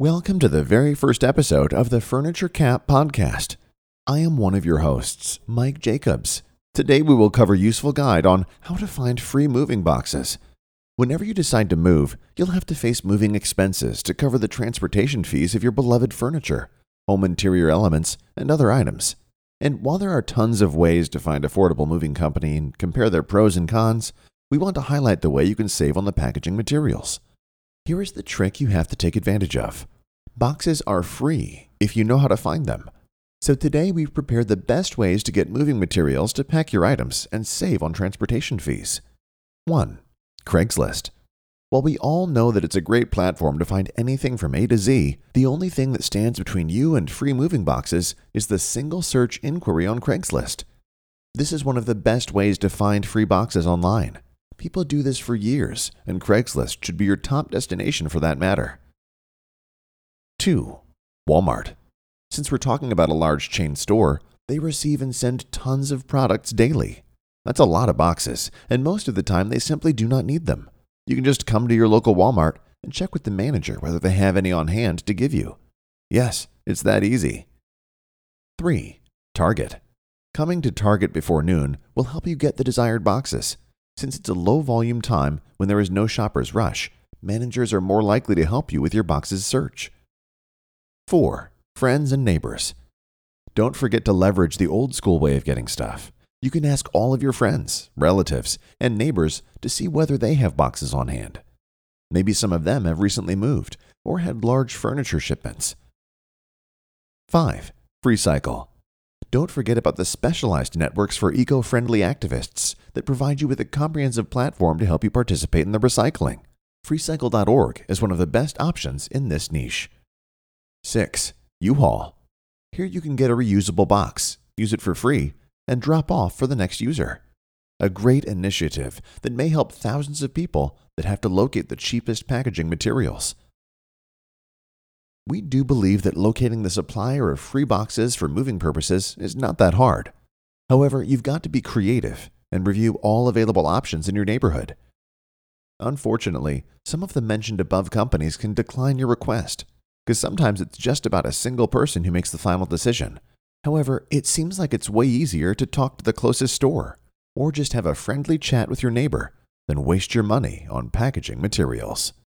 Welcome to the very first episode of the Furniture Cap podcast. I am one of your hosts, Mike Jacobs. Today we will cover useful guide on how to find free moving boxes. Whenever you decide to move, you'll have to face moving expenses to cover the transportation fees of your beloved furniture, home interior elements, and other items. And while there are tons of ways to find affordable moving company and compare their pros and cons, we want to highlight the way you can save on the packaging materials. Here is the trick you have to take advantage of. Boxes are free if you know how to find them. So today we've prepared the best ways to get moving materials to pack your items and save on transportation fees. 1. Craigslist. While we all know that it's a great platform to find anything from A to Z, the only thing that stands between you and free moving boxes is the single search inquiry on Craigslist. This is one of the best ways to find free boxes online. People do this for years, and Craigslist should be your top destination for that matter. 2. Walmart. Since we're talking about a large chain store, they receive and send tons of products daily. That's a lot of boxes, and most of the time they simply do not need them. You can just come to your local Walmart and check with the manager whether they have any on hand to give you. Yes, it's that easy. 3. Target. Coming to Target before noon will help you get the desired boxes. Since it's a low volume time when there is no shopper's rush, managers are more likely to help you with your boxes search. 4. Friends and neighbors. Don't forget to leverage the old school way of getting stuff. You can ask all of your friends, relatives, and neighbors to see whether they have boxes on hand. Maybe some of them have recently moved or had large furniture shipments. 5. Freecycle. Don't forget about the specialized networks for eco friendly activists that provide you with a comprehensive platform to help you participate in the recycling. Freecycle.org is one of the best options in this niche. 6. U-Haul. Here you can get a reusable box, use it for free, and drop off for the next user. A great initiative that may help thousands of people that have to locate the cheapest packaging materials. We do believe that locating the supplier of free boxes for moving purposes is not that hard. However, you've got to be creative and review all available options in your neighborhood. Unfortunately, some of the mentioned above companies can decline your request, because sometimes it's just about a single person who makes the final decision. However, it seems like it's way easier to talk to the closest store, or just have a friendly chat with your neighbor, than waste your money on packaging materials.